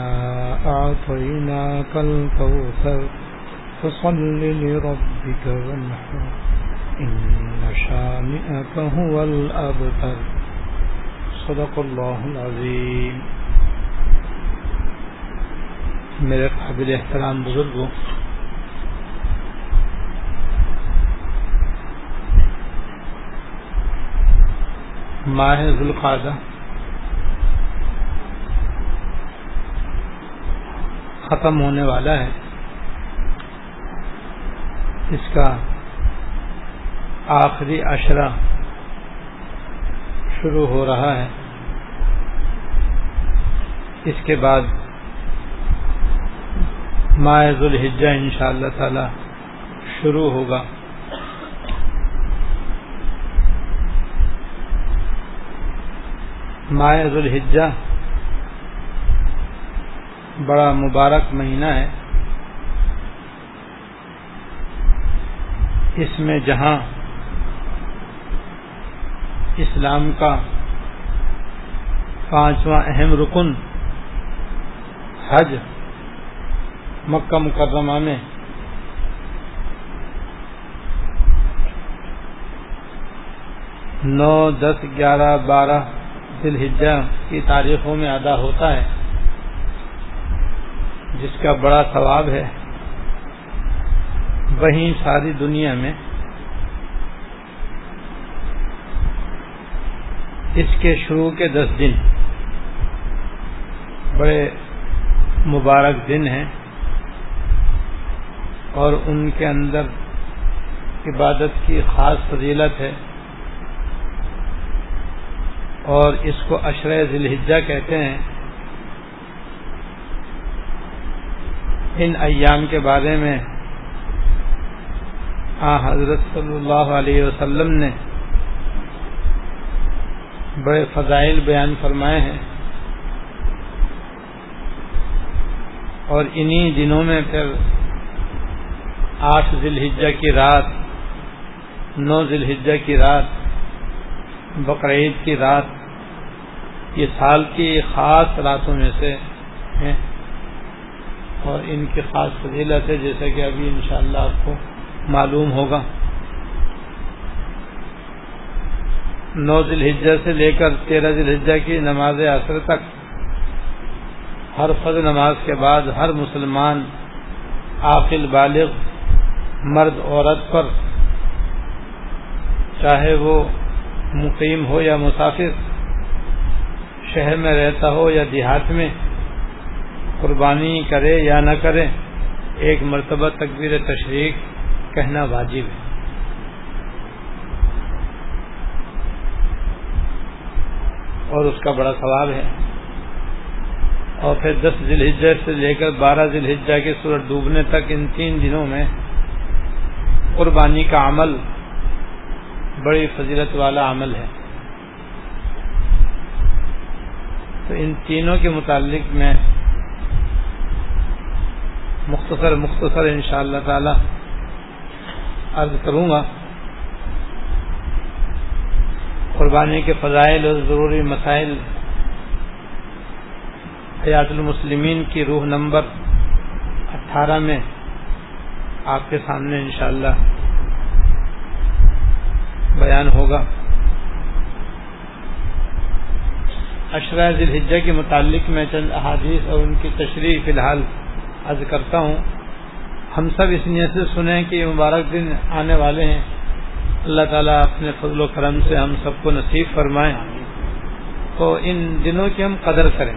إنا أعطيناك الكوثر فصل لربك وانحر. إن شامئك هو الأبتر. صدق الله العظيم. میرے قابل احترام بزرگوں ماہ ذوالقادہ ختم ہونے والا ہے۔ اس کا آخری اشرا شروع ہو رہا ہے۔ اس کے بعد ماہ ذوالحجہ ان شاء اللہ تعالی شروع ہوگا۔ ماہ ذوالحجہ بڑا مبارک مہینہ ہے۔ اس میں جہاں اسلام کا پانچواں اہم رکن حج مکہ مکرمہ میں نو دس گیارہ بارہ ذی الحجہ کی تاریخوں میں ادا ہوتا ہے۔ جس کا بڑا ثواب ہے وہیں ساری دنیا میں اس کے شروع کے دس دن بڑے مبارک دن ہیں اور ان کے اندر عبادت کی خاص فضیلت ہے اور اس کو اشرۂ ذی الحجہ کہتے ہیں ان ایام کے بارے میں آ، حضرت صلی اللہ علیہ وسلم نے بڑے فضائل بیان فرمائے ہیں اور انہی دنوں میں پھر آٹھ ذی الحجہ کی رات، نو ذی الحجہ کی رات، بقرعید کی رات، یہ سال کی خاص راتوں میں سے ہیں۔ اور ان کی خاص فضیلت ہے جیسے کہ ابھی انشاءاللہ آپ کو معلوم ہوگا۔ نو ذی الحجہ سے لے کر تیرہ ذی الحجہ کی نماز عصر تک، ہر فض نماز کے بعد ہر مسلمان عاقل، بالغ، مرد، عورت پر، چاہے وہ مقیم ہو یا مسافر، شہر میں رہتا ہو یا دیہات میں قربانی کرے یا نہ کرے، ایک مرتبہ تکبیر تشریق کہنا واجب ہے۔ اور اس کا بڑا ثواب ہے۔ اور پھر دس ذی الحجہ سے لے کر بارہ ذی الحجہ کے سورج ڈوبنے تک ان تین دنوں میں قربانی کا عمل بڑی فضیلت والا عمل ہے۔ تو ان تینوں کے متعلق میں مختصر مختصر ان شاء اللہ تعالی عرض کروں گا۔ قربانی کے فضائل اور ضروری مسائل حیات المسلمین کی روح نمبر اٹھارہ میں آپ کے سامنے انشاءاللہ بیان ہوگا۔ اشرا ذی الحجہ کے متعلق میں چند احادیث اور ان کی تشریح فی الحال عرض کرتا ہوں۔ ہم سب اس نیت سے سنیں کہ یہ مبارک دن آنے والے ہیں۔ اللہ تعالیٰ اپنے فضل و کرم سے ہم سب کو نصیب فرمائیں تو ان دنوں کی ہم قدر کریں۔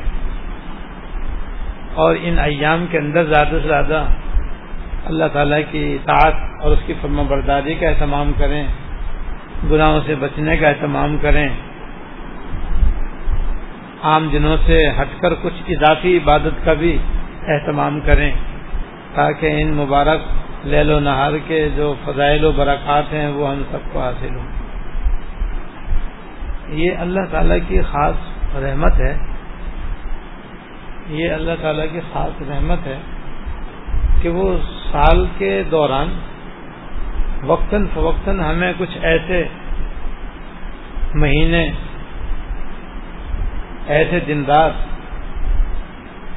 اور ان ایام کے اندر زیادہ سے زیادہ اللہ تعالیٰ کی اطاعت اور اس کی فرما برداری کا اہتمام کریں۔ گناہوں سے بچنے کا اہتمام کریں۔ عام دنوں سے ہٹ کر کچھ اضافی عبادت کا بھی اہتمام کریں تاکہ ان مبارک لیل و نہار کے جو فضائل و برکات ہیں وہ ہم سب کو حاصل ہوں۔ یہ اللہ تعالیٰ کی خاص رحمت ہے۔ یہ اللہ تعالیٰ کی خاص رحمت ہے کہ وہ سال کے دوران وقتاً فوقتاً ہمیں کچھ ایسے مہینے، ایسے دن رات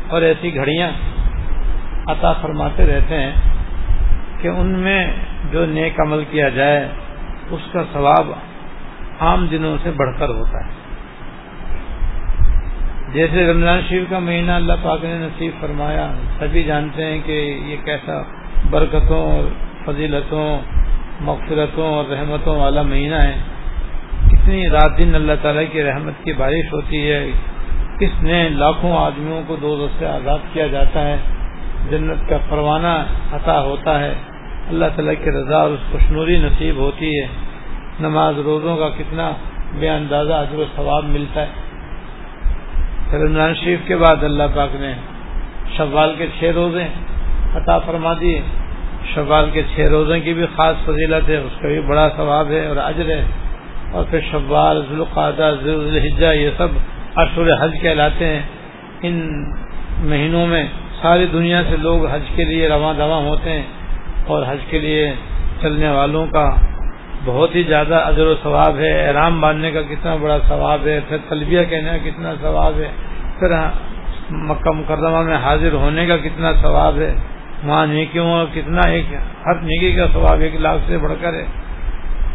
اور ایسی گھڑیاں عطا فرماتے رہتے ہیں کہ ان میں جو نیک عمل کیا جائے، اس کا ثواب عام دنوں سے بڑھ کر ہوتا ہے۔ جیسے رمضان شریف کا مہینہ اللہ پاک نے نصیب فرمایا، سبھی جانتے ہیں کہ یہ کیسا برکتوں اور فضیلتوں، مغفرتوں اور رحمتوں والا مہینہ ہے۔ کتنی رات دن اللہ تعالیٰ کی رحمت کی بارش ہوتی ہے کس نے لاکھوں آدمیوں کو دو سے آزاد کیا جاتا ہے؟ جنت کا پروانہ عطا ہوتا ہے۔ اللہ تعالیٰ کی رضا اور خوشنوری نصیب ہوتی ہے۔ نماز روزوں کا کتنا بے اندازہ عجر و ثواب ملتا ہے۔ رمضان شریف کے بعد اللہ پاک نے شوال کے چھ روزے عطا فرما دیے۔ شوال کے چھ روزوں کی بھی خاص فضیلت ہے، اس کا بھی بڑا ثواب ہے اور اجر ہے۔ اور پھر شوال ذوالقادہ ذوالحجہ، یہ سب اشور حج کہلاتے ہیں۔ ان مہینوں میں ساری دنیا سے لوگ حج کے لیے رواں دواں ہوتے ہیں اور حج کے لیے چلنے والوں کا بہت ہی زیادہ اجر و ثواب ہے۔ احرام باندھنے کا کتنا بڑا ثواب ہے۔ پھر تلبیہ کہنے کا کتنا ثواب ہے۔ پھر مکہ مکرمہ میں حاضر ہونے کا کتنا ثواب ہے۔ وہاں نیکیوں اور کتنا ایک ہر نیکی کا ثواب ایک لاکھ سے بڑھ کر ہے۔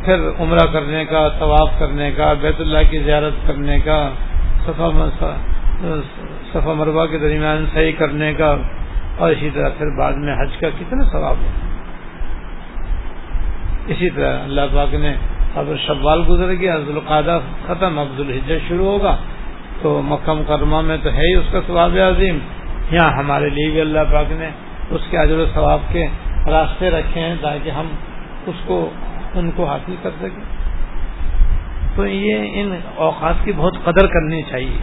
پھر عمرہ کرنے کا، طواف کرنے کا، بیت اللہ کی زیارت کرنے کا صفا مربع کے درمیان صحیح کرنے کا اور اسی طرح پھر بعد میں حج کا کتنا ثواب ہے۔ اسی طرح اللہ پاک نے اب شوال گزر گیا عبد القادہ ختم عبد الحج شروع ہوگا۔ تو مکہ مکرمہ میں تو ہے ہی اس کا ثواب عظیم۔ یہاں ہمارے لیے بھی اللہ پاک نے اس کے عجر و ثواب کے راستے رکھے ہیں تاکہ ہم اس کو، ان کو حاصل کر سکیں۔ تو یہ ان اوقات کی بہت قدر کرنی چاہیے۔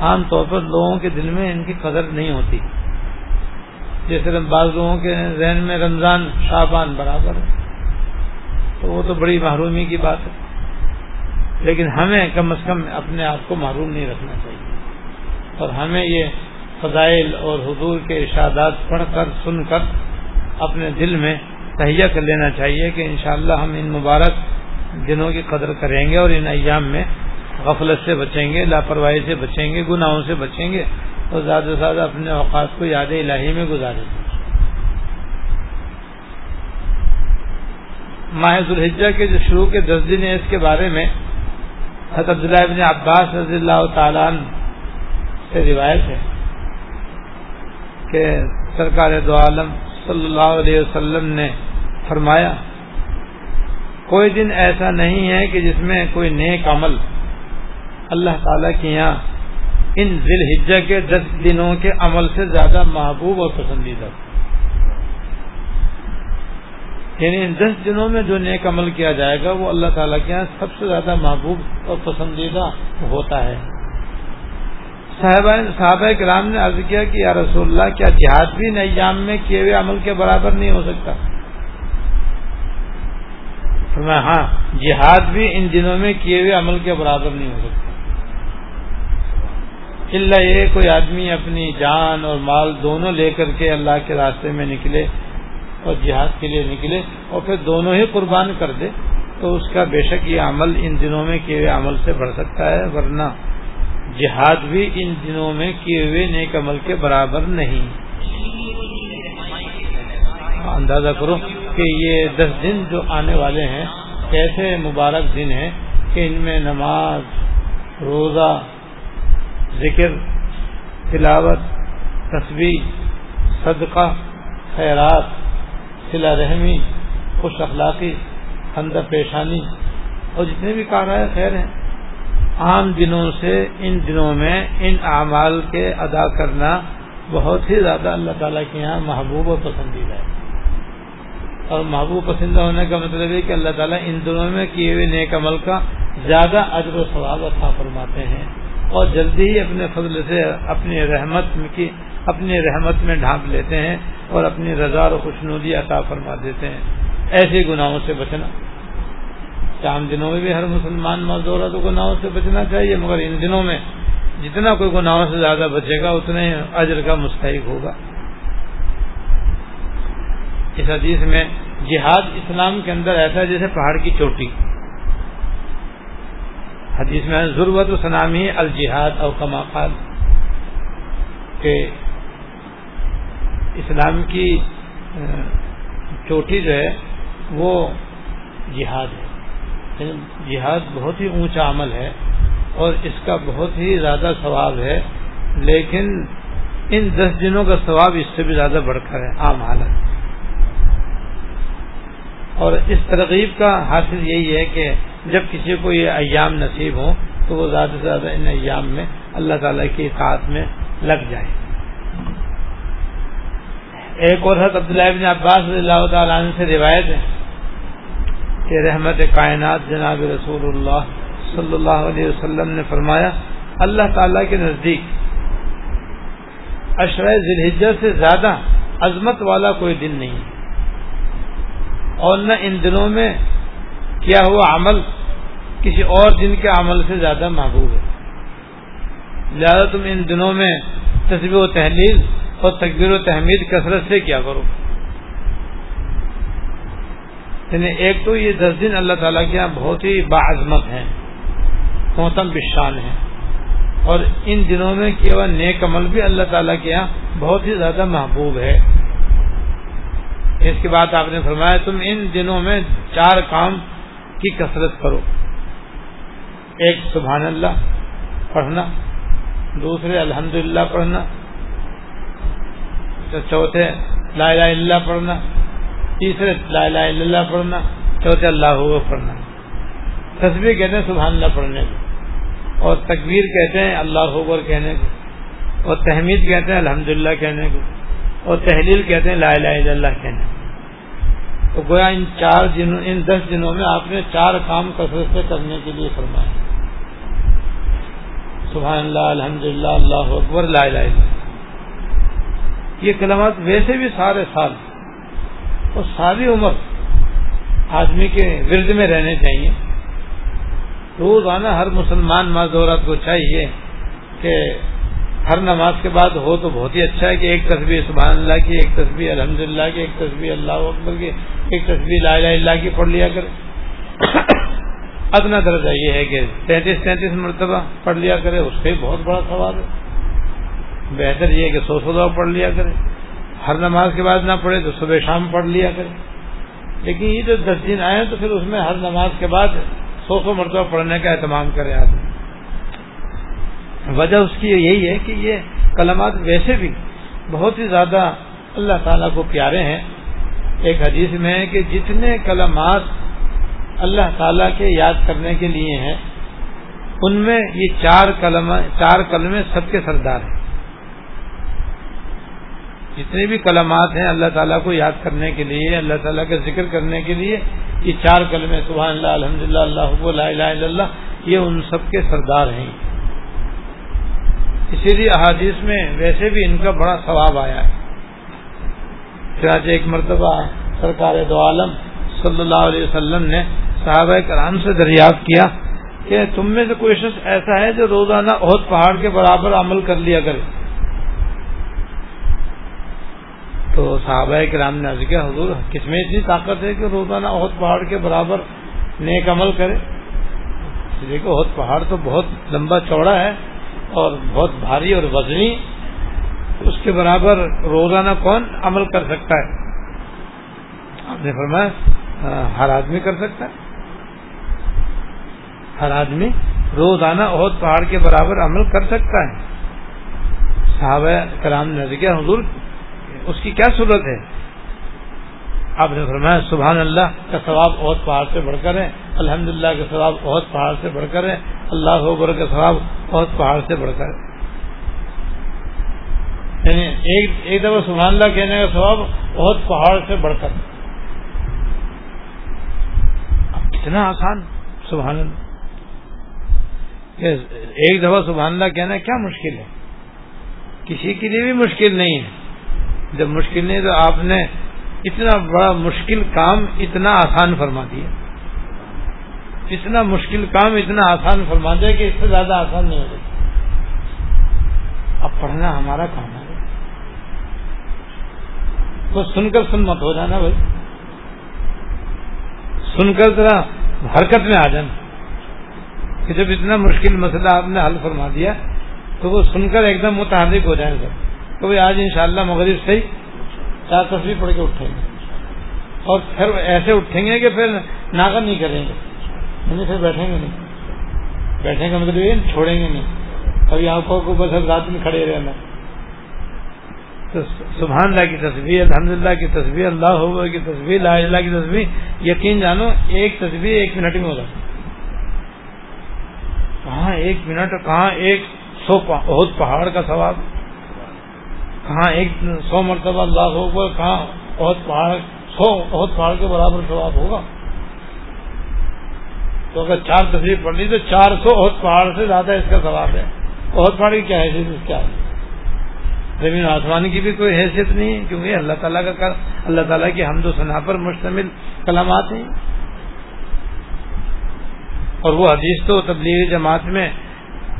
عام طور پر لوگوں کے دل میں ان کی قدر نہیں ہوتی۔ جیسے بعض لوگوں کے ذہن میں رمضان شابان برابر ہے۔ تو وہ تو بڑی محرومی کی بات ہے۔ لیکن ہمیں کم از کم اپنے آپ کو محروم نہیں رکھنا چاہیے۔ اور ہمیں یہ فضائل اور حضور کے ارشادات پڑھ کر، سن کر اپنے دل میں تہیا کر لینا چاہیے کہ انشاءاللہ ہم ان مبارک دنوں کی قدر کریں گے اور ان ایام میں غفلت سے بچیں گے، لاپرواہی سے بچیں گے، گناہوں سے بچیں گے اور زیادہ سے زیادہ اپنے اوقات کو یاد الہی میں گزاریں گے۔ ماہ الحجہ کے جو شروع کے دس دن ہیں، اس کے بارے میں حضرت عبداللہ ابن عباس رضی اللہ تعالیٰ سے روایت ہے کہ سرکار دو عالم صلی اللہ علیہ وسلم نے فرمایا کوئی دن ایسا نہیں ہے کہ جس میں کوئی نیک عمل اللہ تعالی کے یہاں ان ذیل حجہ کے دس دنوں کے عمل سے زیادہ محبوب اور پسندیدہ۔ یعنی ان دس دنوں میں جو نیک عمل کیا جائے گا، وہ اللہ تعالیٰ کے یہاں سب سے زیادہ محبوب اور پسندیدہ ہوتا ہے۔ صحابہ کرام نے عرض کیا کہ یا رسول اللہ، کیا جہاد بھی نیام میں کیے ہوئے عمل کے برابر نہیں ہو سکتا؟ ہاں جہاد بھی ان دنوں میں کیے ہوئے عمل کے برابر نہیں ہو سکتا۔ اللہ یہ کوئی آدمی اپنی جان اور مال دونوں لے کر کے اللہ کے راستے میں نکلے اور جہاد کے لیے نکلے اور پھر دونوں ہی قربان کر دے، تو اس کا بے شک یہ عمل ان دنوں میں کیے ہوئے عمل سے بڑھ سکتا ہے، ورنہ جہاد بھی ان دنوں میں کیے ہوئے نیک عمل کے برابر نہیں۔ اندازہ کرو۔ کہ یہ دس دن جو آنے والے ہیں ایسے مبارک دن ہیں کہ ان میں نماز، روزہ، ذکر، تلاوت تصویر صدقہ، خیرات سلا رحمی، خوش اخلاقی، اندر پیشانی اور جتنے بھی کار خیر ہیں۔ عام دنوں سے ان دنوں میں ان اعمال کے ادا کرنا بہت ہی زیادہ اللہ تعالیٰ کے یہاں محبوب و پسندیدہ ہے۔ اور محبوب پسندہ ہونے کا مطلب ہے کہ اللہ تعالیٰ ان دنوں میں کیے ہوئے نیک عمل کا زیادہ اجر و ثواب عطا فرماتے ہیں اور جلدی ہی اپنے فضل سے اپنی رحمت کی، اپنی رحمت میں ڈھانپ لیتے ہیں اور اپنی رضا و خوشنودی عطا فرما دیتے ہیں۔ ایسے گناہوں سے بچنا۔ عام دنوں میں بھی ہر مسلمان مزدور تو گناہوں سے بچنا چاہیے، مگر ان دنوں میں جتنا کوئی گناہوں سے زیادہ بچے گا اتنے اجر کا مستحق ہوگا۔ اس حدیث میں جہاد اسلام کے اندر ایسا ہے جیسے پہاڑ کی چوٹی۔ حدیث میں ضرورت و سنامی الجہاد اور کماقال کہ اسلام کی چوٹی جو ہے، وہ جہاد ہے۔ یعنی جہاد بہت ہی اونچا عمل ہے اور اس کا بہت ہی زیادہ ثواب ہے، لیکن ان دس دنوں کا ثواب اس سے بھی زیادہ بڑھ کر ہے، عام حالت۔ اور اس ترغیب کا حاصل یہی ہے کہ جب کسی کو یہ ایام نصیب ہو تو وہ زیادہ سے زیادہ ان ایام میں اللہ تعالی کی اطاعت میں لگ جائے۔ ایک اور حد عبداللہ ابن عباس رضی اللہ تعالیٰ عنہ سے روایت ہے کہ رحمت کائنات جناب رسول اللہ صلی اللہ علیہ وسلم نے فرمایا، اللہ تعالی کے نزدیک اشرۂ ذلحجہ سے زیادہ عظمت والا کوئی دن نہیں ہے۔ اور نہ ان دنوں میں کیا ہوا عمل، کسی اور دن کے عمل سے زیادہ محبوب ہے۔ لہذا تم ان دنوں میں تصویر و تحلیل اور تقبیر و تحمید کثرت سے کیا کرو۔ یعنی ایک تو یہ دس دن اللہ تعالیٰ کے یہاں بہت ہی باعظمت ہیں محتم بشان ہیں۔ اور ان دنوں میں کیا ہوا، نیک عمل بھی اللہ تعالیٰ کے یہاں بہت ہی زیادہ محبوب ہے۔ اس کے بعد آپ نے فرمایا تم ان دنوں میں چار کام کی کثرت کرو۔ ایک سبحان اللہ، پڑھنا۔ دوسرے الحمد پڑھنا۔ چوتھے لا الہ اللہ پڑھنا۔ تیسرے لا الہ الا اللہ پڑھنا۔ چوتھے اللہ پڑھنا۔ تصویر کہتے ہیں سبحان اللہ پڑھنے کو۔ اور تکبیر کہتے ہیں اللہ اکبر کہنے کو۔ اور تحمید کہتے ہیں الحمد کہنے کو۔ اور تحلیل کہتے ہیں لا الہ الا اللہ کہنے کو تو گویا ان چار دنوں ان دس دنوں میں آپ نے چار کام کثرت سے کرنے کے لیے فرمایا۔ سبحان اللہ الحمد للہ اللہ اکبر، لا الہ الا یہ کلمات ویسے بھی سارے سال اور ساری عمر آدمی کے ورد میں رہنے چاہیے۔ روزانہ ہر مسلمان معذورت کو چاہیے کہ ہر نماز کے بعد ہو تو بہت ہی اچھا ہے کہ ایک تصویر سبحان اللہ کی، ایک تصویر الحمد للہ کی، ایک تصویر اللہ اکبر کی، ایک تصویر لا الہ اللہ کی پڑھ لیا کرے۔ ادنا درجہ یہ ہے کہ تینتیس تینتیس مرتبہ پڑھ لیا کرے، اس سے بہت بڑا سوال ہے۔ بہتر یہ ہے کہ سو سو دفعہ پڑھ لیا کرے۔ ہر نماز کے بعد نہ پڑھے تو صبح شام پڑھ لیا کرے۔ لیکن یہ جو دس دن آئے تو پھر اس میں ہر نماز کے بعد سو سو مرتبہ پڑھنے کا اہتمام کرے آدمی۔ وجہ اس کی یہی ہے کہ یہ کلمات ویسے بھی بہت ہی زیادہ اللہ تعالیٰ کو پیارے ہیں۔ ایک حدیث میں ہے کہ جتنے کلمات اللہ تعالیٰ کے یاد کرنے کے لیے ہیں، ان میں یہ چار چار کلمے سب کے سردار ہیں۔ جتنے بھی کلمات ہیں اللہ تعالیٰ کو یاد کرنے کے لیے، اللہ تعالیٰ کا ذکر کرنے کے لیے، یہ چار کلمے سبحان اللہ الحمد للہ اللہ لا الہ الا اللہ، یہ ان سب کے سردار ہیں۔ اسی لیے احادیث میں ویسے بھی ان کا بڑا ثواب آیا ہے۔ چنانچہ ایک مرتبہ سرکار دو عالم صلی اللہ علیہ وسلم نے صحابہ کرام سے دریافت کیا کہ تم میں سے کوئی شخص ایسا ہے جو روزانہ عہد پہاڑ کے برابر عمل کر لیا کرے۔ تو صحابہ کرام نے عرض کیا، حضور، کس میں اتنی طاقت ہے کہ روزانہ عہد پہاڑ کے برابر نیک عمل کرے؟ دیکھو، عہد پہاڑ تو بہت لمبا چوڑا ہے۔ اور بہت بھاری اور وزنی اس کے برابر روزانہ کون عمل کر سکتا ہے؟ آپ نے فرمایا ہر آدمی کر سکتا ہے۔ ہر آدمی روزانہ عہد پہاڑ کے برابر عمل کر سکتا ہے۔ صحابہ کرام نے کیا، حضور، اس کی کیا صورت ہے؟ آپ نے فرمایا، سبحان اللہ، کا ثواب عہد پہاڑ سے بڑھ کر ہے الحمد للہ کا ثواب عہد پہاڑ سے بڑھ کر ہے اللہ اکبر کا ثواب عہد پہاڑ سے بڑھ کر ہے۔ یعنی ایک ایک دفعہ سبحان اللہ کہنے کا ثواب بہت پہاڑ سے بڑھ کر کتنا آسان، سبحان اللہ۔ ایک دفعہ سبحان اللہ کہنا کیا مشکل ہے؟ کسی کے لیے بھی مشکل نہیں ہے۔ جب مشکل نہیں تو آپ نے اتنا بڑا مشکل کام اتنا آسان فرما دیا۔ اتنا مشکل کام اتنا آسان فرما دیا کہ اس سے زیادہ آسان نہیں ہو اب پڑھنا ہمارا کام ہے۔ تو سن کر سن مت ہو جانا بھائی۔ سن کر ذرا حرکت میں آ جانا۔ کہ جب اتنا مشکل مسئلہ آپ نے حل فرما دیا، تو وہ سن کر ایک دم متحرک ہو جائیں گے۔ تو بھائی آج انشاءاللہ مغرب سے ہی چار تصویر پڑھ کے اٹھیں گے۔ اور پھر ایسے اٹھیں گے کہ پھر ناکر نہیں کریں گے۔ یعنی پھر بیٹھیں گے نہیں۔ بیٹھیں گے مطلب چھوڑیں گے نہیں۔ ابھی آنکھوں کو بس رات میں کھڑے رہنا۔ سبحان اللہ کی تصویر الحمد للہ کی تصویر اللہ کی تصویر لا اللہ کی تصویر یقین جانو، ایک تصویر ایک منٹ میں ہوگا۔ کہاں ایک منٹ، کہاں ایک سو بہت پہاڑ کا ثواب؟ کہاں ایک سو مرتبہ اللہ ہوگا کہاں بہت پہاڑ، سو بہت پہاڑ کے برابر ثواب ہوگا؟ تو اگر چار تصویر پڑھ لی تو چار سو بہت پہاڑ سے زیادہ اس کا ثواب ہے۔ بہت پہاڑ کی کیا ہے کیا زمین آسمان کی بھی کوئی حیثیت نہیں ہے کیونکہ اللہ تعالیٰ کا اللہ تعالیٰ کی حمد و ثنا پر مشتمل کلامات ہیں۔ اور وہ حدیث تو تبلیغی جماعت میں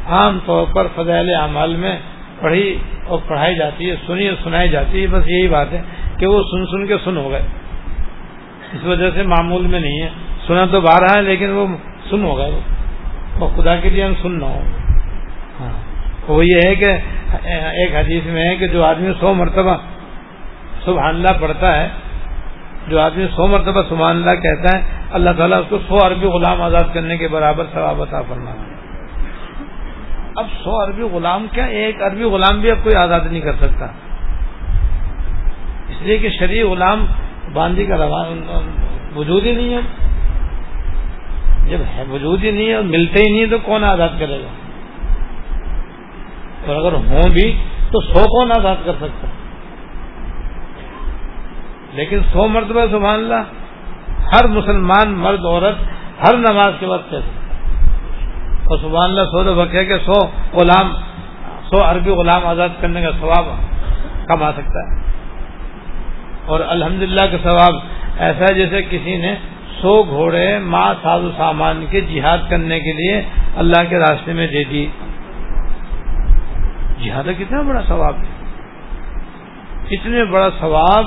عام طور پر فضائل اعمال میں پڑھی اور پڑھائی جاتی ہے، سنی اور سنائی جاتی ہے، بس یہی بات ہے کہ وہ سن سن کے سن ہو گئے۔ اس وجہ سے معمول میں نہیں ہے۔ سنا تو بارہ ہے لیکن وہ سن ہو گئے وہ خدا کے لیے ہم سن نہ ہو ہاں۔ وہ یہ ہے کہ ایک حدیث میں ہے کہ جو آدمی سو مرتبہ سبحان اللہ پڑھتا ہے، جو آدمی سو مرتبہ سبحان اللہ کہتا ہے، اللہ تعالیٰ اس کو سو عربی غلام آزاد کرنے کے برابر ثواب عطا فرما اب سو عربی غلام کیا؟ ایک عربی غلام بھی اب کوئی آزاد نہیں کر سکتا۔ اس لیے کہ شریع غلام باندھی کا وجود ہی نہیں ہے۔ جب ہے وجود ہی نہیں ہے اور ملتے ہی نہیں تو کون آزاد کرے گا؟ اور اگر ہوں بھی تو سو کون آزاد کر سکتا لیکن سو مرتبہ سبحان اللہ، ہر مسلمان مرد، عورت ہر نماز کے وقت کہتے اور سبحان اللہ سو بکے کہ سو غلام، سو عربی غلام آزاد کرنے کا ثواب کما سکتا ہے۔ اور الحمدللہ کا ثواب ایسا ہے جیسے کسی نے سو گھوڑے ماں ساز و سامان کے جہاد کرنے کے لیے اللہ کے راستے میں دے دی۔ جہاد کتنا بڑا ثواب ہے۔ اتنے بڑا ثواب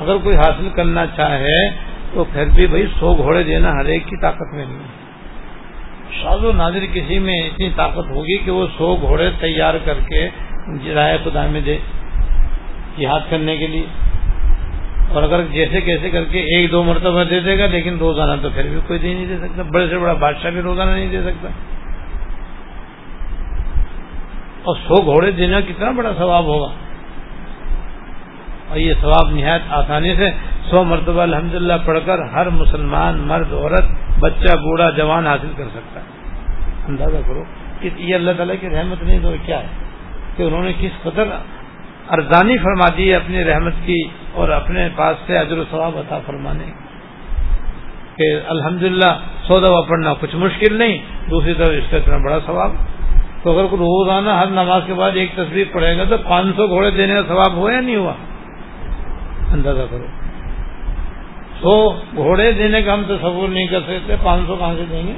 اگر کوئی حاصل کرنا چاہے تو پھر بھی بھائی سو گھوڑے دینا ہر ایک کی طاقت میں نہیں۔ شاد و نادر کسی میں اتنی طاقت ہوگی کہ وہ سو گھوڑے تیار کر کے رائے خدا میں دے۔ جہاد کرنے کے لیے۔ اور اگر جیسے کیسے کر کے ایک دو مرتبہ دے دے گا، لیکن روزانہ تو پھر بھی کوئی دے نہیں دے سکتا۔ بڑے سے بڑا بادشاہ بھی روزانہ نہیں دے سکتا۔ اور سو گھوڑے دینا کتنا بڑا ثواب ہوگا۔ اور یہ ثواب نہایت آسانی سے سو مرتبہ الحمدللہ پڑھ کر ہر مسلمان، مرد، عورت، بچہ، بوڑھا، جوان حاصل کر سکتا ہے۔ اندازہ کرو کہ یہ اللہ تعالیٰ کی رحمت نہیں تو کیا ہے؟ کہ انہوں نے کس قدر ارزانی فرما دی اپنی رحمت کی اور اپنے پاس سے اجر و ثواب عطا فرمانے کہ الحمدللہ سو دفعہ پڑھنا کچھ مشکل نہیں، دوسری طرف اس کا اتنا بڑا ثواب۔ تو اگر کوئی روزانہ ہر نماز کے بعد ایک تصویر پڑھے گا تو پانچ سو گھوڑے دینے کا ثواب ہوا یا نہیں ہوا؟ اندازہ کرو۔ سو گھوڑے دینے کا ہم تصور نہیں کر سکتے، پانچ سو کہاں سے دیں گے؟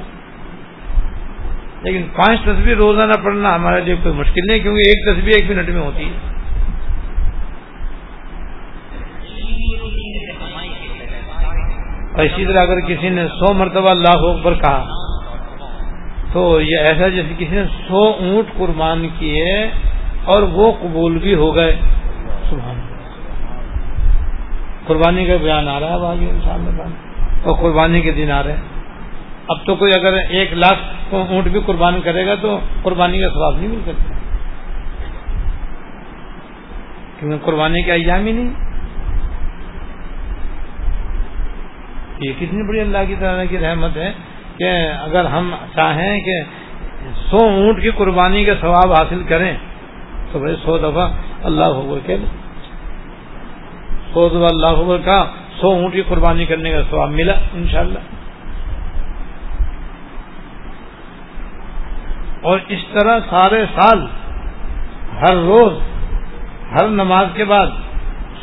لیکن پانچ تصویر روزانہ پڑھنا ہمارے لیے کوئی مشکل نہیں، کیونکہ ایک تصویر ایک منٹ میں ہوتی ہے۔ اور اسی طرح اگر کسی نے سو مرتبہ اللہ اکبر کہا، تو یہ ایسا جیسے کسی نے سو اونٹ قربان کیے اور وہ قبول بھی ہو گئے۔ سبحان قربانی کا بیان آ رہا ہے آگے انسان اور قربانی کے دن آ رہے ہیں۔ اب تو کوئی اگر ایک لاکھ اونٹ بھی قربان کرے گا تو قربانی کا ثواب نہیں مل سکتا۔ کیونکہ قربانی کا ایام ہی نہیں۔ یہ کتنی بڑی اللہ کی طرح کی رحمت ہے کہ اگر ہم چاہیں کہ سو اونٹ کی قربانی کا ثواب حاصل کریں، تو بھائی سو دفعہ اللہ کہ سو دفعہ اللہ کا سو اونٹ کی قربانی کرنے کا ثواب ملا انشاءاللہ۔ اور اس طرح سارے سال ہر روز، ہر نماز کے بعد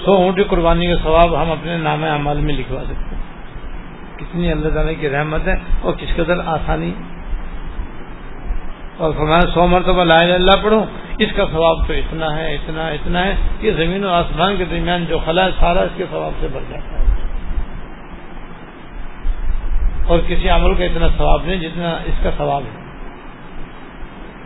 سو اونٹ کی قربانی کا ثواب ہم اپنے نام عمل میں لکھوا سکتے ہیں۔ کتنی اللہ تعالیٰ کی رحمت ہے اور کس قدر آسانی اور فرمایا، سو مرتبہ لا اللہ پڑھو، اس کا ثواب تو اتنا ہے، اتنا اتنا ہے کہ زمین و آسمان کے درمیان جو خلا ہے سارا اس کے ثواب سے بڑھ جاتا ہے۔ اور کسی عمل کا اتنا ثواب نہیں جتنا اس کا ثواب ہے۔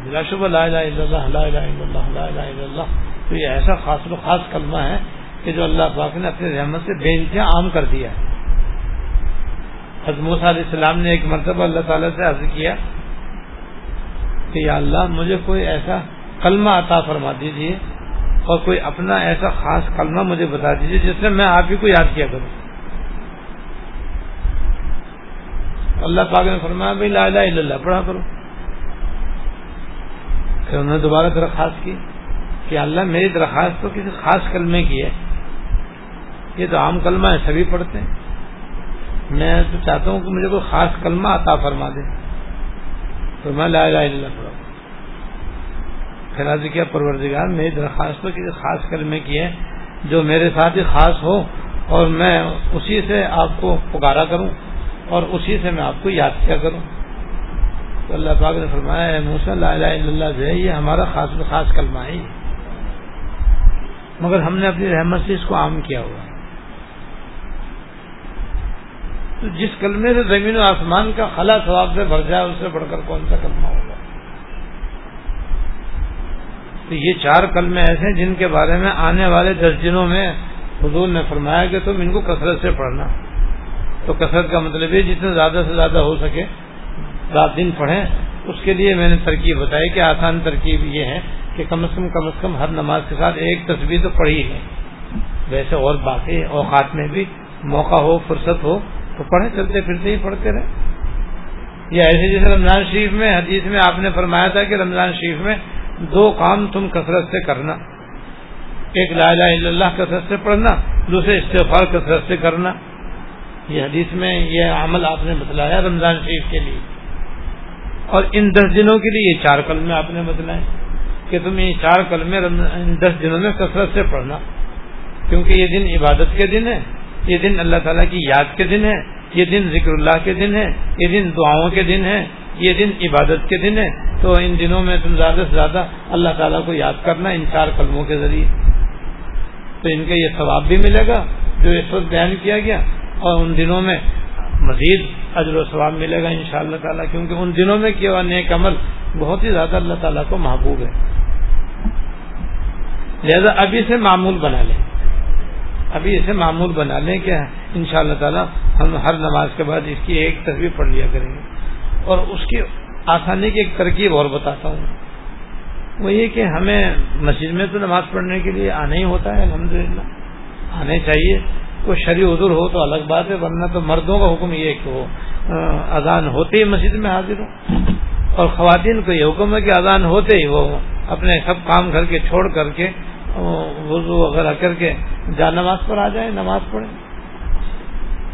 بلا شبہ لا الہ الا اللہ، لا الہ الا اللہ، لا الہ الا اللہ۔ تو یہ ایسا خاص و خاص کلمہ ہے کہ جو اللہ پاک نے اپنی رحمت سے بے انتہا عام کر دیا ہے۔ حضموس علیہ السلام نے ایک مرتبہ اللہ تعالیٰ سے عرض کیا کہ یا اللہ مجھے کوئی ایسا کلمہ عطا فرما دیجیے اور کوئی اپنا ایسا خاص کلمہ مجھے بتا دیجیے جس سے میں آپ ہی کو یاد کیا کروں۔ اللہ پاک نے فرمایا بھائی لا الہ الا اللہ پڑھا کرو۔ پھر انہوں نے دوبارہ درخواست کی کہ اللہ میری درخواست تو کسی خاص کلمے کی ہے۔ یہ تو عام کلمہ ہے، سبھی پڑھتے ہیں۔ میں تو چاہتا ہوں کہ مجھے کوئی خاص کلمہ عطا فرما دے۔ تو میں لا الہ الا اللہ۔ پڑھا خراج کیا پروردگار میری درخواست تو کسی خاص کلمے کی ہے جو میرے ساتھ ہی خاص ہو، اور میں اسی سے آپ کو پکارا کروں، اور اسی سے میں آپ کو یاد کیا کروں۔ تو اللہ پاک نے فرمایا موسا لا الہ الا اللہ جو ہے، یہ ہمارا خاص خاص کلمہ ہے۔ مگر ہم نے اپنی رحمت سے اس کو عام کیا ہوا۔ تو جس کلمے سے زمین و آسمان کا خلا ثواب سے بھر جائے اس سے بڑھ کر کون سا کلمہ ہوگا؟ تو یہ چار کلمے ایسے ہیں جن کے بارے میں آنے والے دس دنوں میں حضور نے فرمایا کہ تم ان کو کثرت سے پڑھنا۔ تو کثرت کا مطلب یہ جتنے زیادہ سے زیادہ ہو سکے رات دن پڑھیں۔ اس کے لیے میں نے ترکیب بتائی کہ آسان ترکیب یہ ہے کہ کم از کم کم از کم ہر نماز کے ساتھ ایک تصویر تو پڑھی ہے۔ ویسے اور باقی اوقات میں بھی موقع ہو، فرصت ہو تو پڑھے چلتے پھرتے ہی پڑھتے رہے یا ایسے جیسے رمضان شریف میں، حدیث میں آپ نے فرمایا تھا کہ رمضان شریف میں دو کام تم کثرت سے کرنا۔ ایک لا الہ الا اللہ کثرت سے پڑھنا، دوسرے استغفار کثرت سے کرنا۔ یہ حدیث میں یہ عمل آپ نے بتلایا رمضان شریف کے لیے۔ اور ان دس دنوں کے لیے یہ چار کلمے آپ نے بتلائے کہ تم یہ چار کلمے دس دنوں میں کثرت سے پڑھنا۔ کیونکہ یہ دن عبادت کے دن ہے یہ دن اللہ تعالیٰ کی یاد کے دن ہے، یہ دن ذکر اللہ کے دن ہے، یہ دن دعاؤں کے دن ہے، یہ دن عبادت کے دن ہے۔ تو ان دنوں میں تم زیادہ سے زیادہ اللہ تعالیٰ کو یاد کرنا ان چار قلموں کے ذریعے۔ تو ان کا یہ ثواب بھی ملے گا جو اس وقت بیان کیا گیا۔ اور ان دنوں میں مزید اجر و ثواب ملے گا ان شاء اللہ تعالیٰ، کیونکہ ان دنوں میں کیا ہوا نیک عمل بہت ہی زیادہ اللہ تعالیٰ کو محبوب ہے۔ لہذا ابھی سے معمول بنا لیں۔ ابھی اسے معمول بنا لیں کہ ان شاء اللہ تعالیٰ ہم ہر نماز کے بعد اس کی ایک تصویر پڑھ لیا کریں گے۔ اور اس کی آسانی کی ایک ترکیب اور بتاتا ہوں۔ وہ یہ کہ ہمیں مسجد میں تو نماز پڑھنے کے لیے آنا ہی ہوتا ہے الحمد للہ آنے چاہیے۔ کوئی شریع عذر ہو تو الگ بات ہے، ورنہ تو مردوں کا حکم یہ کہ وہ اذان ہوتے ہی مسجد میں حاضر ہو اور خواتین کو یہ حکم ہے کہ اذان ہوتے ہی وہ اپنے سب کام گھر کے، چھوڑ کر کے وضو وغیرہ کر کے جا نماز پر آ جائیں، نماز پڑھیں۔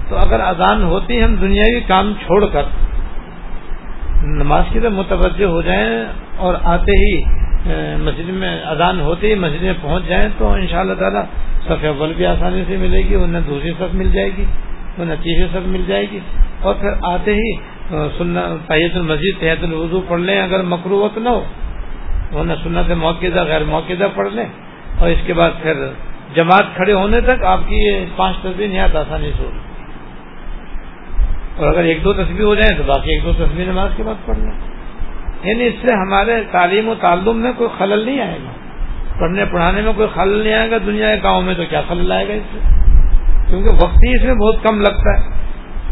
تو اگر اذان ہوتی ہم دنیاوی کام چھوڑ کر نماز کی طرف متوجہ ہو جائیں اور آتے ہی مسجد میں اذان ہوتے ہی مسجد میں پہنچ جائیں تو ان شاء اللہ تعالیٰ صف اول بھی آسانی سے ملے گی انہیں دوسری صف مل جائے گی انہیں تیسری صف مل جائے گی۔ اور پھر آتے ہی سننا تحیت المسجد، تحیت الوضو پڑھ لیں، اگر مقروت نہ ہو ورنہ سنت موقع غیر موقع پڑھ لیں۔ اور اس کے بعد پھر جماعت کھڑے ہونے تک آپ کی یہ پانچ تصویر نہایت آسانی سے ہوگی۔ اور اگر ایک دو تصویر ہو جائیں تو باقی ایک دو تصویر نماز کے بعد پڑھ لیں۔ یعنی اس سے ہمارے تعلیم و تعلم میں کوئی خلل نہیں آئے گا۔ پڑھنے پڑھانے میں کوئی خلل نہیں آئے گا، دنیا کے گاؤں میں تو کیا خلل آئے گا اس سے؟ کیونکہ وقت ہی اس میں بہت کم لگتا ہے۔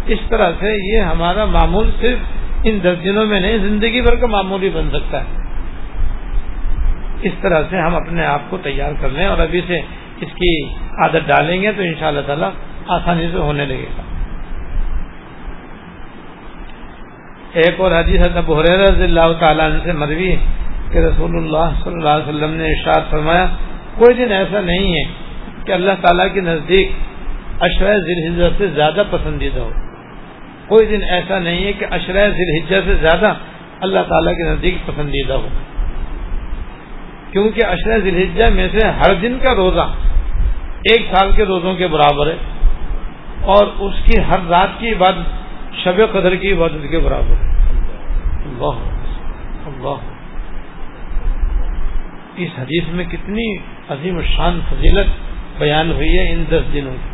اس طرح سے یہ ہمارا معمول صرف ان دس دنوں میں نہیں، زندگی بھر کا معمول ہی بن سکتا ہے۔ اس طرح سے ہم اپنے آپ کو تیار کر لیں اور ابھی سے اس کی عادت ڈالیں گے تو ان شاء اللہ تعالی آسانی سے ہونے لگے گا۔ ایک اور حدیث ابو رضی اللہ تعالیٰ عنہ سے مروی کہ رسول اللہ صلی اللہ علیہ وسلم نے ارشاد فرمایا، کوئی دن ایسا نہیں ہے کہ اللہ تعالیٰ کے نزدیک اشرۂ ذی سے زیادہ پسندیدہ ہو۔ کوئی دن ایسا نہیں ہے کہ اشرۂ ذی سے زیادہ اللہ تعالیٰ کے نزدیک پسندیدہ ہو۔ کیونکہ اشرۂ ذی میں سے ہر دن کا روزہ ایک سال کے روزوں کے برابر ہے اور اس کی ہر رات کی عبادت، شب قدر کی عبادت کے برابر ہے۔ اللہ اللہ اس حدیث میں کتنی عظیم شان فضیلت بیان ہوئی ہے ان دس دنوں کی۔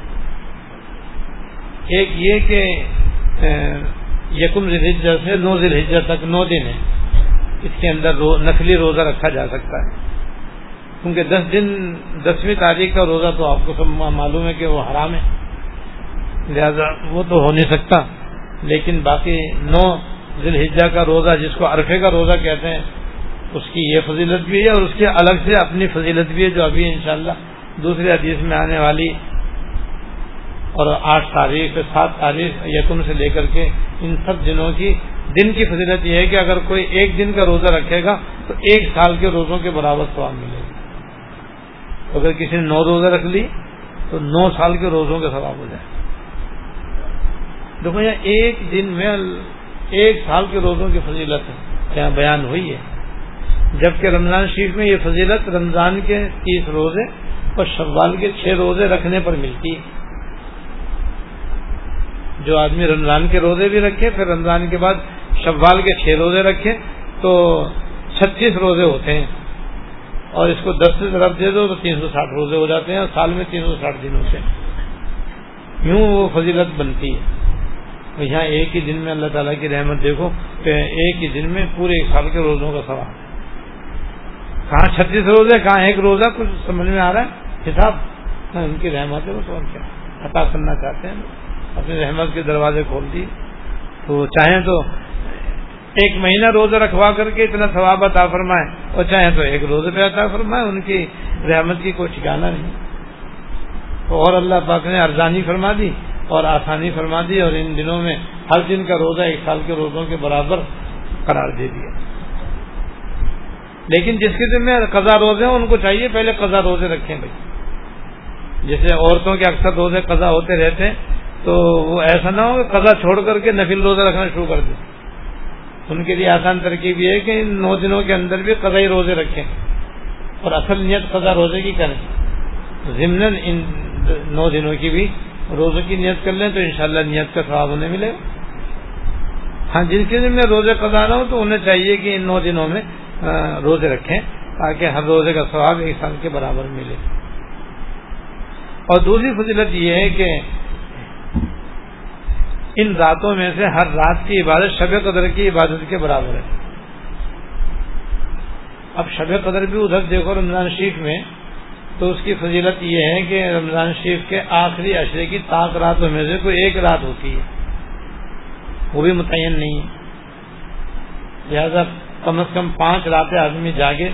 ایک یہ کہ یکم ذلحجہ سے نو ذلحجہ تک نو دن ہے اس کے اندر نسلی روزہ رکھا جا سکتا ہے۔ کیونکہ دس دن، دسویں تاریخ کا روزہ تو آپ کو سب معلوم ہے کہ وہ حرام ہے۔ لہذا وہ تو ہو نہیں سکتا۔ لیکن باقی نو ذی کا روزہ، جس کو عرفے کا روزہ کہتے ہیں، اس کی یہ فضیلت بھی ہے اور اس کے الگ سے اپنی فضیلت بھی ہے جو ابھی انشاءاللہ دوسرے حدیث میں آنے والی اور آٹھ تاریخ، سات تاریخ یکم سے لے کر کے ان سب دنوں کی دن کی فضیلت یہ ہے کہ اگر کوئی ایک دن کا روزہ رکھے گا تو ایک سال کے روزوں کے برابر سواب ملے گا۔ اگر کسی نے نو روزہ رکھ لی تو نو سال کے روزوں کے ثواب ہو جائے۔ دیکھو یہاں ایک دن میں ایک سال کے روزوں کی فضیلت یہاں بیان ہوئی ہے۔ جبکہ رمضان شریف میں یہ فضیلت رمضان کے تیس روزے اور شوال کے چھ روزے رکھنے پر ملتی ہے۔ جو آدمی رمضان کے روزے بھی رکھے، پھر رمضان کے بعد شوال کے چھ روزے رکھے تو چھتیس روزے ہوتے ہیں۔ اور اس کو دس سے طرف دے دو تو تین سو ساٹھ روزے ہو جاتے ہیں اور سال میں تین سو ساٹھ دنوں سے۔ یوں وہ فضیلت بنتی ہے۔ یہاں ایک ہی دن میں اللہ تعالیٰ کی رحمت دیکھو کہ ایک ہی دن میں پورے ایک سال کے روزوں کا سوال کہاں چھتیس روز ہے کہاں ایک روزہ، کچھ سمجھ میں آ رہا ہے؟ حساب ان کی رحمت ہے، وہ سوال کیا عطا کرنا چاہتے ہیں۔ اپنی رحمت کے دروازے کھول دیے۔ تو چاہیں تو ایک مہینہ روزہ رکھوا کر کے اتنا ثواب عطا فرمائے اور چاہیں تو ایک روزے پہ عطا فرمائے، ان کی رحمت کی کوئی ٹھکانا نہیں۔ اور اللہ پاک نے ارزانی فرما دی اور آسانی فرما دی اور ان دنوں میں ہر دن کا روزہ ایک سال کے روزوں کے برابر قرار دے دیا۔ لیکن جس کے ذمہ قضا روزے ہیں، ان کو چاہیے پہلے قضا روزے رکھیں بھائی۔ جیسے عورتوں کے اکثر روزے قضا ہوتے رہتے ہیں، تو وہ ایسا نہ ہو کہ قضا چھوڑ کر کے نفل روزہ رکھنا شروع کر دیں۔ ان کے لیے آسان ترکیب یہ ہے کہ ان نو دنوں کے اندر بھی قضائی روزے رکھیں اور اصل نیت قضا روزے کی کریں ضمن ان نو دنوں کی بھی روزے کی نیت کر لیں تو انشاءاللہ نیت کا ثواب انہیں ملے گا۔ ہاں جن کے دن میں روزے قضا نہ ہو تو انہیں چاہیے کہ ان نو دنوں میں روزے رکھیں تاکہ ہر روزے کا ثواب ایک سال کے برابر ملے۔ اور دوسری فضیلت یہ ہے کہ ان راتوں میں سے ہر رات کی عبادت شب قدر کی عبادت کے برابر ہے۔ اب شب قدر بھی ادھر دیکھو رمضان شریف میں، تو اس کی فضیلت یہ ہے کہ رمضان شریف کے آخری اشرے کی تاک راتوں میں سے کوئی ایک رات ہوتی ہے۔ وہ بھی متعین نہیں ہے۔ لہذا کم از کم پانچ راتیں آدمی جاگے،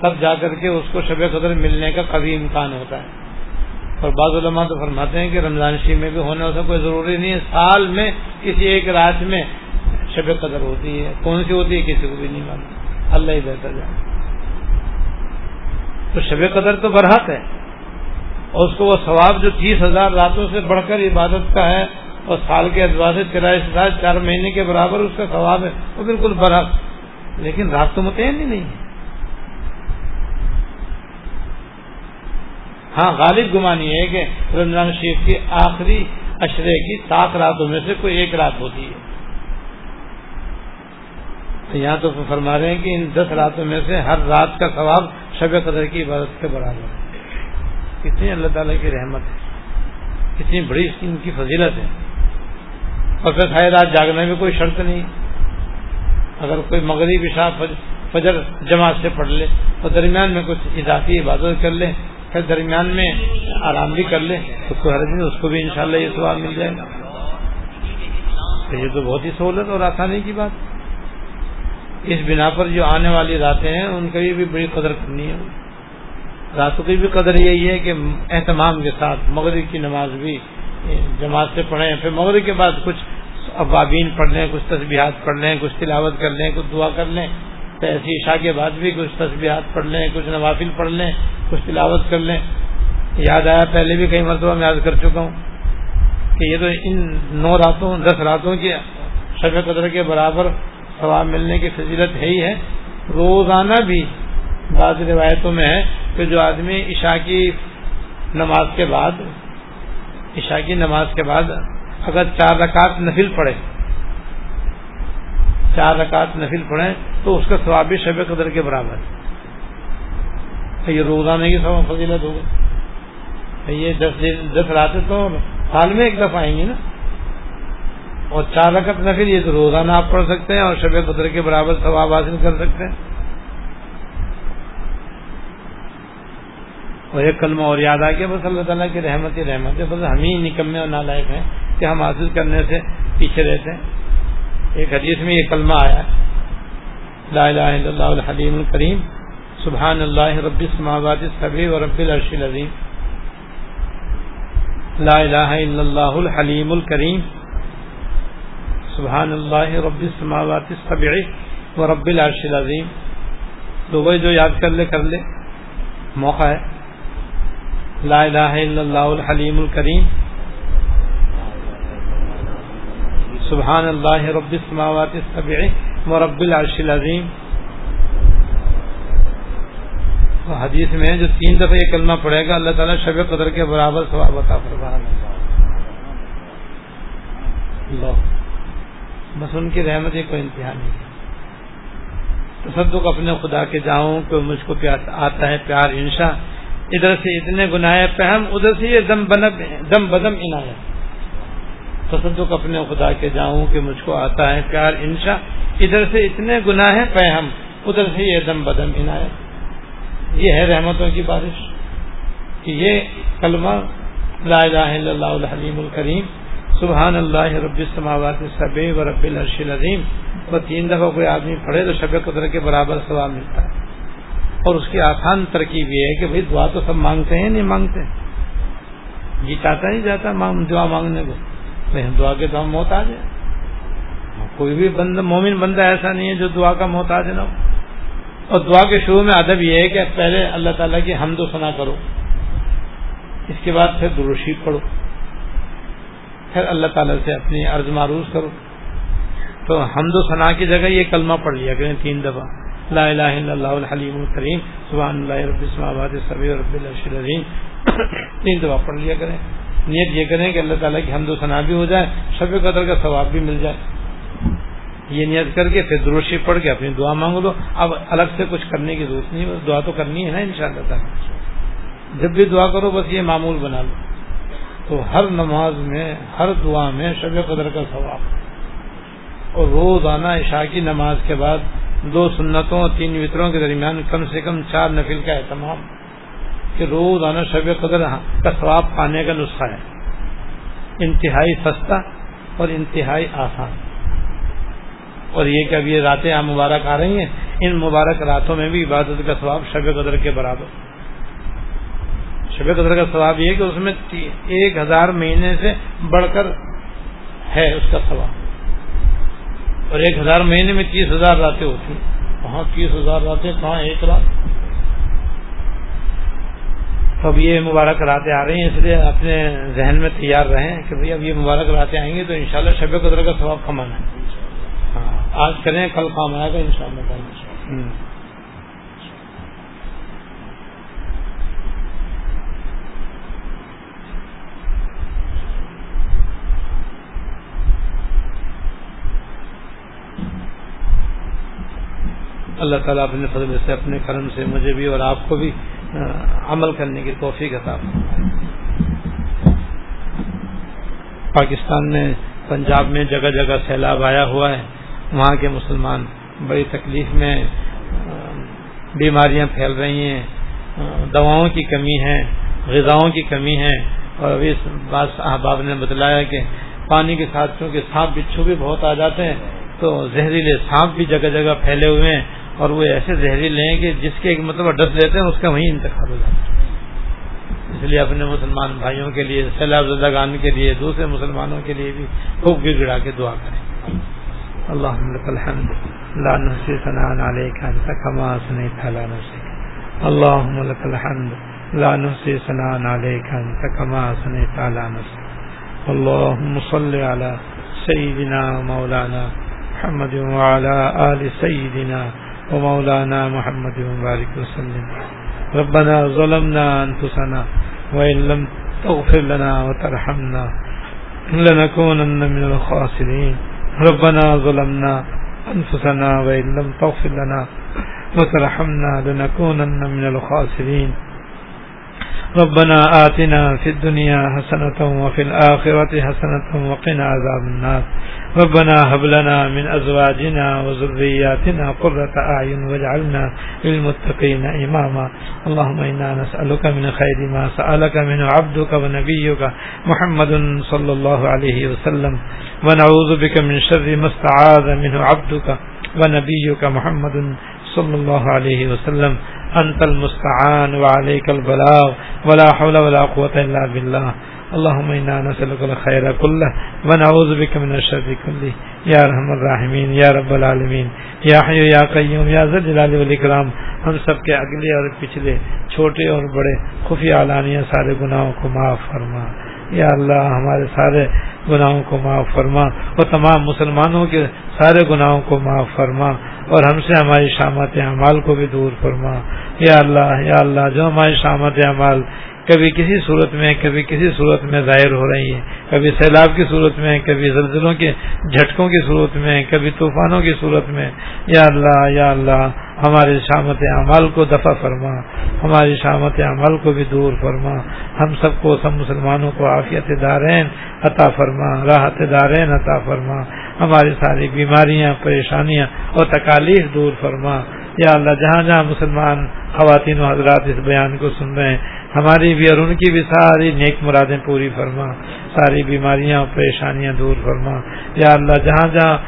تب جا کر کے اس کو شب قدر ملنے کا کبھی امکان ہوتا ہے۔ اور بعض علماء تو فرماتے ہیں کہ رمضان شریف میں بھی ہونے ہوتا کوئی ضروری نہیں ہے۔ سال میں کسی ایک رات میں شب قدر ہوتی ہے۔ کون سی ہوتی ہے کسی کو بھی نہیں معلوم۔ اللہ ہی بہتر جانا تو شب قدر تو برحق ہے۔ اور اس کو وہ ثواب جو تیس ہزار راتوں سے بڑھ کر عبادت کا ہے اور سال کے اعتبار سے تیرائیس چار مہینے کے برابر اس کا ثواب ہے، وہ بالکل برحق۔ لیکن رات تو متعین ہی نہیں ہے۔ ہاں غالب گمانی ہے کہ رمضان شریف کی آخری اشرے کی سات راتوں میں سے کوئی ایک رات ہوتی ہے۔ یہاں تو فرما رہے ہیں کہ ان دس راتوں میں سے ہر رات کا ثواب شب قدر کی عبادت کے برابر ہے۔ کتنی اللہ تعالیٰ کی رحمت ہے۔ کتنی بڑی ان کی فضیلت ہے۔ اور پھر ساری رات جاگنے میں کوئی شرط نہیں۔ اگر کوئی مغرب شاہ فجر جماعت سے پڑھ لے اور درمیان میں کچھ اضافی عبادت کر لے۔ پھر درمیان میں آرام بھی کر لے اس کو ہر دن اس کو بھی انشاءاللہ یہ سواب مل جائے گا۔ یہ تو بہت ہی سہولت اور آسانی کی بات۔ اس بنا پر جو آنے والی راتیں ہیں، ان کی بھی بڑی قدر کرنی ہے۔ راتوں کی بھی قدر یہی ہے کہ اہتمام کے ساتھ مغرب کی نماز بھی جماعت سے پڑھیں، پھر مغرب کے بعد کچھ ابابین پڑھ لیں، کچھ تسبیحات پڑھ لیں، کچھ تلاوت کر لیں، کچھ دعا کر لیں۔ تو ایسی عشاء کے بعد بھی کچھ تسبیحات پڑھ لیں، کچھ نوافل پڑھ لیں، کچھ تلاوت کر لیں۔ یاد آیا پہلے بھی کئی مرتبہ میں یاد کر چکا ہوں کہ یہ تو ان نو راتوں، دس راتوں کی شب قدر کے برابر ثواب ملنے کی فضیلت ہے ہی ہے۔ روزانہ بھی بعض روایتوں میں ہے کہ جو آدمی عشاء کی نماز کے بعد، عشاء کی نماز کے بعد اگر چار رکعت نفل پڑھے، چار رکعت نفل پڑھے تو اس کا ثواب بھی شب قدر کے برابر ہے۔ یہ روزانہ کی سب فضیلت ہوگی یہ دس دن، دس راتیں تو سال میں ایک دفعہ آئیں گی نا۔ اور چار رکعت نفل، یہ تو روزانہ آپ پڑھ سکتے ہیں اور شب قدر کے برابر ثواب حاصل کر سکتے ہیں۔ اور ایک کلمہ اور یاد آ گیا، بس اللہ تعالیٰ کی رحمت ہی رحمت ہے۔ بس ہم ہی نکمے اور نالائق ہیں کہ ہم حاصل کرنے سے پیچھے رہتے ہیں۔ ایک حدیث میں یہ کلمہ آیا۔ لا الہ الا اللہ الحلیم الکریم سبحان اللہ رب السماوات السبع و رب العرش العظیم لا الہ الا اللہ الحلیم الکریم سبحان اللہ رب السماوات السبع و رب العرش العظیم تو وہ جو یاد کر لے کر لے. موقع ہے. لا الہ الا اللہ الحلیم الکریم سبحان اللہ رب السماوات السبع و العرش العظیم۔ حدیث میں جو تین دفعہ یہ کلمہ پڑھے گا، اللہ تعالیٰ شب قدر کے برابر ثواب عطا اللہ۔ بس ان کی رحمت کوئی انتہا نہیں تصدق اپنے خدا کے جاؤں کہ مجھ کو آتا ہے، پیار انشا ادھر سے اتنے گناہ پہم ادھر سے یہ دم دم بدم عنایت۔ تصدق اپنے خدا کے جاؤں کہ مجھ کو آتا ہے، پیار انشا ادھر سے اتنے گناہ پہم ادھر سے یہ دم بدم عنایت۔ یہ ہے رحمتوں کی بارش۔ کہ یہ کلمہ لا الہ الا اللہ الحلیم الکریم، سبحان اللہ رب السماوات سب و رب العرش العظیم۔ وہ تین دفعہ کوئی آدمی پڑھے تو شب قدر کے برابر ثواب ملتا ہے۔ اور اس کی آسان ترکیب یہ ہے کہ بھائی دعا تو سب مانگتے ہیں، نہیں مانگتے۔ جی چاہتا نہیں جاتا دعا مانگنے کو۔ دعا کے تو ہم محتاج ہیں۔ کوئی بھی بند مومن بندہ ایسا نہیں ہے جو دعا کا محتاج نہ ہو۔ اور دعا کے شروع میں ادب یہ ہے کہ پہلے اللہ تعالیٰ کی حمد و ثنا کرو۔ اس کے بعد پھر دروشی پڑھو۔ پھر اللہ تعالیٰ سے اپنی عرض معروض کرو۔ تو حمد و ثنا کی جگہ یہ کلمہ پڑھ لیا کریں تین دفعہ۔ لا الہ الا اللہ الحلیم الکریم۔ سبحان اللہ رب السماوات سبی رب العظیم۔ تین دفعہ پڑھ لیا کریں۔ نیت یہ کریں کہ اللہ تعالیٰ کی حمد و ثنا بھی ہو جائے شب قدر کا ثواب بھی مل جائے۔ یہ نیت کر کے پھر دروشی پڑھ کے اپنی دعا مانگ لو اب الگ سے کچھ کرنے کی ضرورت نہیں بس دعا تو کرنی ہے نا ان شاء اللہ تعالیٰ۔ جب بھی دعا کرو، بس یہ معمول بنا لو۔ تو ہر نماز میں، ہر دعا میں شب قدر کا ثواب۔ اور روزانہ عشاء کی نماز کے بعد دو سنتوں اور تین وطروں کے درمیان کم سے کم چار نفل کا اہتمام۔ کہ روزانہ شب قدر کا ثواب پانے کا نسخہ ہے۔ انتہائی سستا اور انتہائی آسان۔ اور یہ کہ اب یہ راتیں آپ مبارک آ رہی ہیں، ان مبارک راتوں میں بھی عبادت کا ثواب شب قدر کے برابر۔ شب قدر کا ثواب یہ کہ اس میں ایک ہزار مہینے سے بڑھ کر ہے اس کا ثواب۔ اور ایک ہزار مہینے میں تیس ہزار راتیں ہوتی ہیں۔ کہاں تیس ہزار راتیں، کہاں ایک رات؟ تو اب یہ مبارک راتیں آ رہی ہیں، اس لیے اپنے ذہن میں تیار رہیں کہ بھائی اب یہ مبارک راتیں آئیں گی تو انشاءاللہ شب قدر کا ثواب کمانا ہے۔ آج کریں، کل کام آئے گا ان شاء اللہ اللہ تعالیٰ اپنے فضل سے، اپنے کرم سے مجھے بھی اور آپ کو بھی عمل کرنے کی توفیق عطا پاکستان میں، پنجاب میں جگہ جگہ سیلاب آیا ہوا ہے۔ وہاں کے مسلمان بڑی تکلیف میں، بیماریاں پھیل رہی ہیں، دواؤں کی کمی ہے غذاؤں کی کمی ہے اور اس بات احباب نے بتلایا کہ پانی کے ساتھ چونکہ سانپ بچھو بھی بہت آ جاتے ہیں، تو زہریلے سانپ بھی جگہ جگہ پھیلے ہوئے ہیں، اور وہ ایسے زہریلے ہیں کہ جس کے ایک مطلب ڈس لیتے ہیں، اس کا وہیں انتخاب ہو جاتا ہے۔ اس لیے اپنے مسلمان بھائیوں کے لیے، سیلاب زدگان کے لیے، دوسرے مسلمانوں کے لیے بھی خوب گر گڑا کے دعا کریں۔ اللہ الحمد. لا نحصي ثناء عليك انت كما اثنيت على نفسك. اللهم لك الحمد. لا نحصي ثناء عليك انت كما اثنيت على نفسك. اللهم صل على سيدنا مولانا محمد وعلى ال سيدنا ومولانا محمد وبارك وسلم. ربنا ظلمنا انفسنا وان لم تغفر لنا وترحمنا لنكونن من الخاسرين. ربنا ظلمنا أنفسنا وإن لم تغفر لنا وترحمنا لنكونن من الخاسرين. ربنا آتنا في الدنيا حسنة وفي الآخرة حسنة وقنا عذاب النار. ربنا هب لنا من أزواجنا وذرياتنا قرة أعين واجعلنا للمتقين إماما. اللهم إنا نسألك من خير ما سألك من عبدك ونبيك محمد صلى الله عليه وسلم. ونعوذ بك من شر ما استعاذ منه عبدك ونبيك محمد صلى الله عليه وسلم. أنت المستعان وعليك البلاغ ولا حول ولا قوة إلا بالله. اللهم إنا نسألك الخير كله ونعوذ بك من الشر كله. يا رحم الراحمين، يا رب العالمين. يا حي يا قيوم، يا ذا الجلال والإكرام. ہم سب کے اگلے اور پچھلے چھوٹے اور بڑے خفی علانیہ سارے گناہوں کو معاف فرما۔ یا اللہ، ہمارے سارے گناہوں کو معاف فرما۔ اور تمام مسلمانوں کے سارے گناہوں کو معاف فرما۔ اور ہم سے ہماری شامت اعمال کو بھی دور فرما۔ یا اللہ یا اللہ، جو ہماری شامت اعمال کبھی کسی صورت میں، کبھی کسی صورت میں ظاہر ہو رہی ہے کبھی سیلاب کی صورت میں، کبھی زلزلوں کے جھٹکوں کی صورت میں، کبھی طوفانوں کی صورت میں۔ یا اللہ یا اللہ ہماری شامت اعمال کو دفع فرما، ہماری شامت عمل کو بھی دور فرما۔ ہم سب کو، سب مسلمانوں کو عافیت دارین عطا فرما، راحت دارین عطا فرما۔ ہماری ساری بیماریاں، پریشانیاں اور تکالیف دور فرما۔ یا اللہ، جہاں جہاں مسلمان خواتین و حضرات اس بیان کو سن رہے ہیں، ہماری بھی اور ان کی بھی ساری نیک مرادیں پوری فرما، ساری بیماریاں اور پریشانیاں دور فرما۔ یا اللہ، جہاں جہاں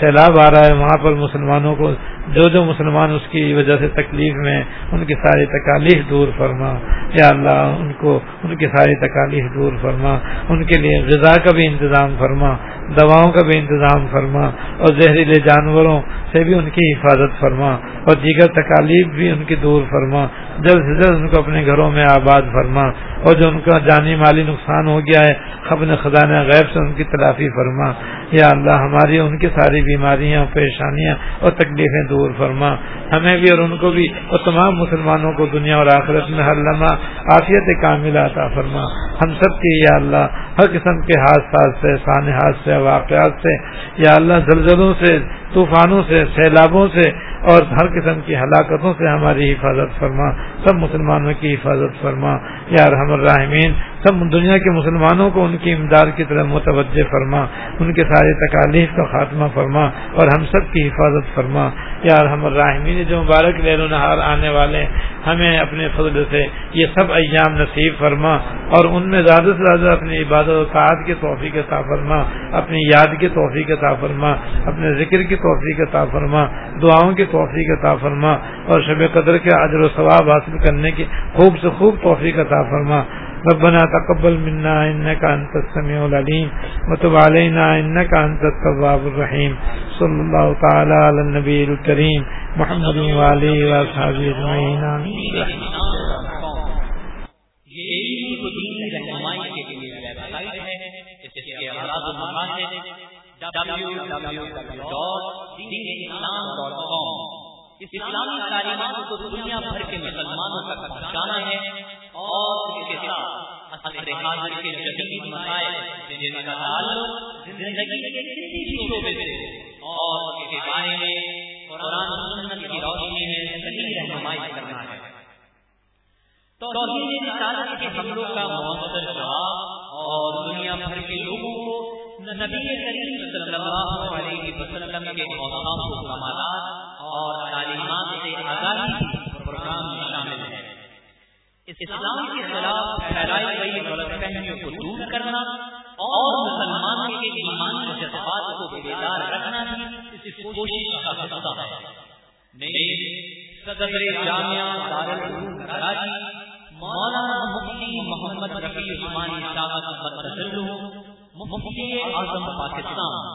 سیلاب آ رہا ہے، وہاں پر مسلمانوں کو جو جو مسلمان اس کی وجہ سے تکلیف میں ان کی ساری تکالیف دور فرما۔ یا اللہ، ان کو، ان کی ساری تکالیف دور فرما۔ ان کے لیے غذا کا بھی انتظام فرما، دواؤں کا بھی انتظام فرما اور زہریلے جانوروں سے بھی ان کی حفاظت فرما اور دیگر تکالیف بھی ان کی دور فرما۔ جلد سے جلد ان کو اپنے گھروں میں آباد فرما۔ اور جو ان کا جانی مالی نقصان ہو گیا ہے، خبر خزانہ غیب سے ان کی تلافی فرما۔ یا اللہ، ہماری ان کی ساری بیماریاں، پریشانیاں اور تکلیفیں دور فرما۔ ہمیں بھی اور ان کو بھی اور تمام مسلمانوں کو دنیا اور آخرت میں ہر لمحہ عافیت کامل عطا فرما۔ ہم سب کی یا اللہ، ہر قسم کے حادثات سے سانحات سے واقعات سے، یا اللہ، زلزلوں سے، طوفانوں سے، سیلابوں سے اور ہر قسم کی ہلاکتوں سے ہماری حفاظت فرما، سب مسلمانوں کی حفاظت فرما۔ یا رحم الرحمین سب دنیا کے مسلمانوں کو ان کی امداد کی طرف متوجہ فرما۔ ان کے سارے تکالیف کا خاتمہ فرما اور ہم سب کی حفاظت فرما۔ یا رحم الرحمین جو مبارک لہل و نہار آنے والے ہمیں اپنے فضل سے یہ سب ایام نصیب فرما اور ان میں زیادہ سے زیادہ اپنی عبادت و تعداد کے توفیق عطا فرما، اپنی یاد کے توفیق عطا فرما، اپنے ذکر کی توفیق عطا فرما، دعاؤں کی توفیق عطا فرما اور شب قدر کے عجر و ثواب حاصل کرنے کی خوب سے خوب توفیق عطا فرما۔ ربنا تقبل منا انك انت السميع العليم وتب علينا انك انت التواب الرحيم صلى الله تعالى على النبي الكريم محمد وعلى اله وصحبه اجمعين اسلامی تعلیمات کو دنیا بھر کے مسلمانوں تک پہنچانا ہے۔ اور اس کے ساتھ حاضر کے جدید مسائل جن کا تعلق، زندگی کے کسی بھی شعبے سے اور کے بارے میں قرآن سنت کی روشنی میں صحیح رہنمائی کرنا ہے۔ توحید رسالت کے حملوں کا مؤثر جواب اور دنیا بھر کے لوگوں کو نبی کریم صلی اللہ علیہ وسلم کے و کمالات اور تعلیمات سے آگاہی پروگرام میں شامل ہے اسلام کے خلاف پھیلائی گئی غلط فہمیوں کو دور کرنا اور مسلمانوں کے ایمان کے جذبات کو بیدار رکھنا بھی اس کوشش کا حصہ ہے۔ میں صدر جامعہ دارالعلوم کراچی، مولانا مفتی محمد رفیع عثمانی صاحب مفتی اعظم پاکستان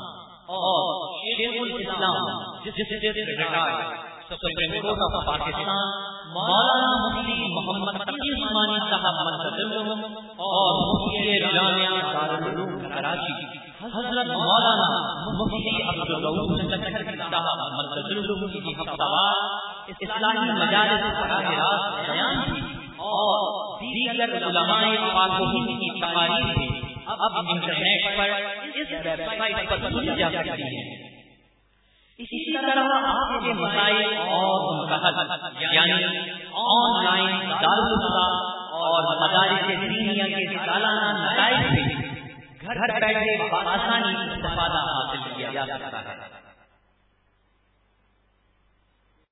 اور شیخ الاسلام، جس سے retire supreme court of Pakistan مولانا مفتی محمد تقی عثمانی صاحب منتظر اور مفتی جامعہ دارالعلوم کراچی، حضرت مولانا مفتی عبد الرؤوف صاحب منتظر کی ہفتہ اسلامی مجالس براہ راست بیان اور دیگر علماء پاکستان کی تقاریر اب انٹرنیٹ پر اس ویب سائٹ پر سنی جا سکتی ہے اسی طرح آپ کے مسائل اور ان یعنی آن لائن دارالفتا اور مدارس دینیا کے سالانہ نتائج سے گھر بیٹھے آسانی استفادہ حاصل کیا جا سکتا ہے۔